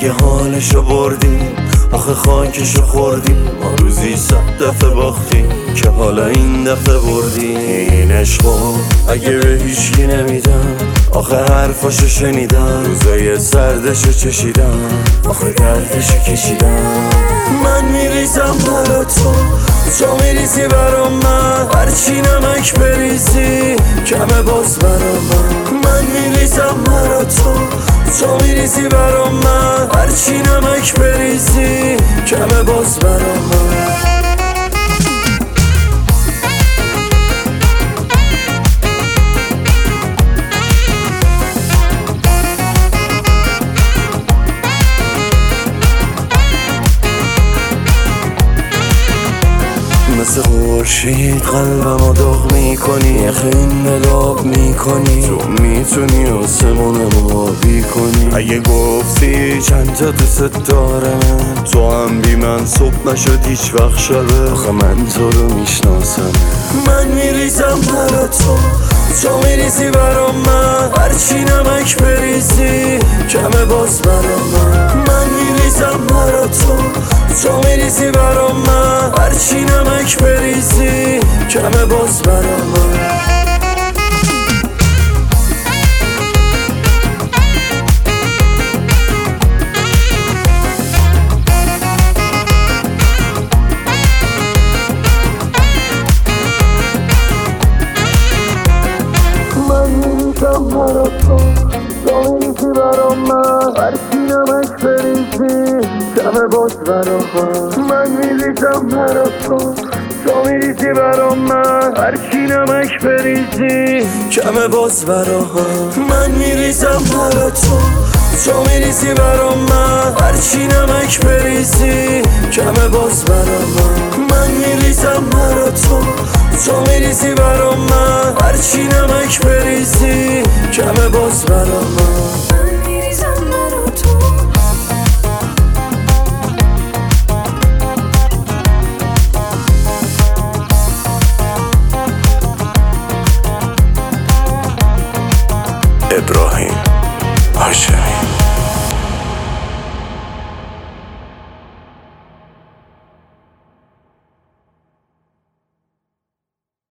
جونشو بردیم آخه خاکشو خوردیم. ما روزی صد دفعه باختیم که حالا این دفعه بردیم. این عشقو اگه به هیچی نمیدم آخه حرفاشو شنیدم. روزای سردشو چشیدم آخه دردشو کشیدم. من میریزم برا تو تو میریزی برا من؟ هرچی نمک بریزی کمه باز برا من. تو میریزی برا من هرچی نمک بریزی کمه باز برا من. مثل خورشید قلبم داغ می‌کنی یخ این ملاب می‌کنی. تو می‌تونی آسمونم آبی کنی اگه گفتی چند تا دوست دارم تو هم بی من صبح نشد هیچ وقت شبه. آخه من تو رو می‌شناسم. من میریزم برا تو. تو میریزی برا من. هرچی نمک بریزی کمه باز برا من. من میریزم برا تو. تو میریزی برا من. هرچی نمک بریزی کمه باز برا تو تو میریزی برا من. هرچی نمک بریزی کمه باز برا من. من میریزم برا تو تو میریزی برا من. نمک بریزی کمه باز برا من. میریزم برا تو تو میریزی برا من. نمک بریزی کمه باز برا من من میریزم برا میریزی برا من. هرچی نمک بریزی کمه باز برا من. من میریزم برا تو. ابراهیم. هاشمی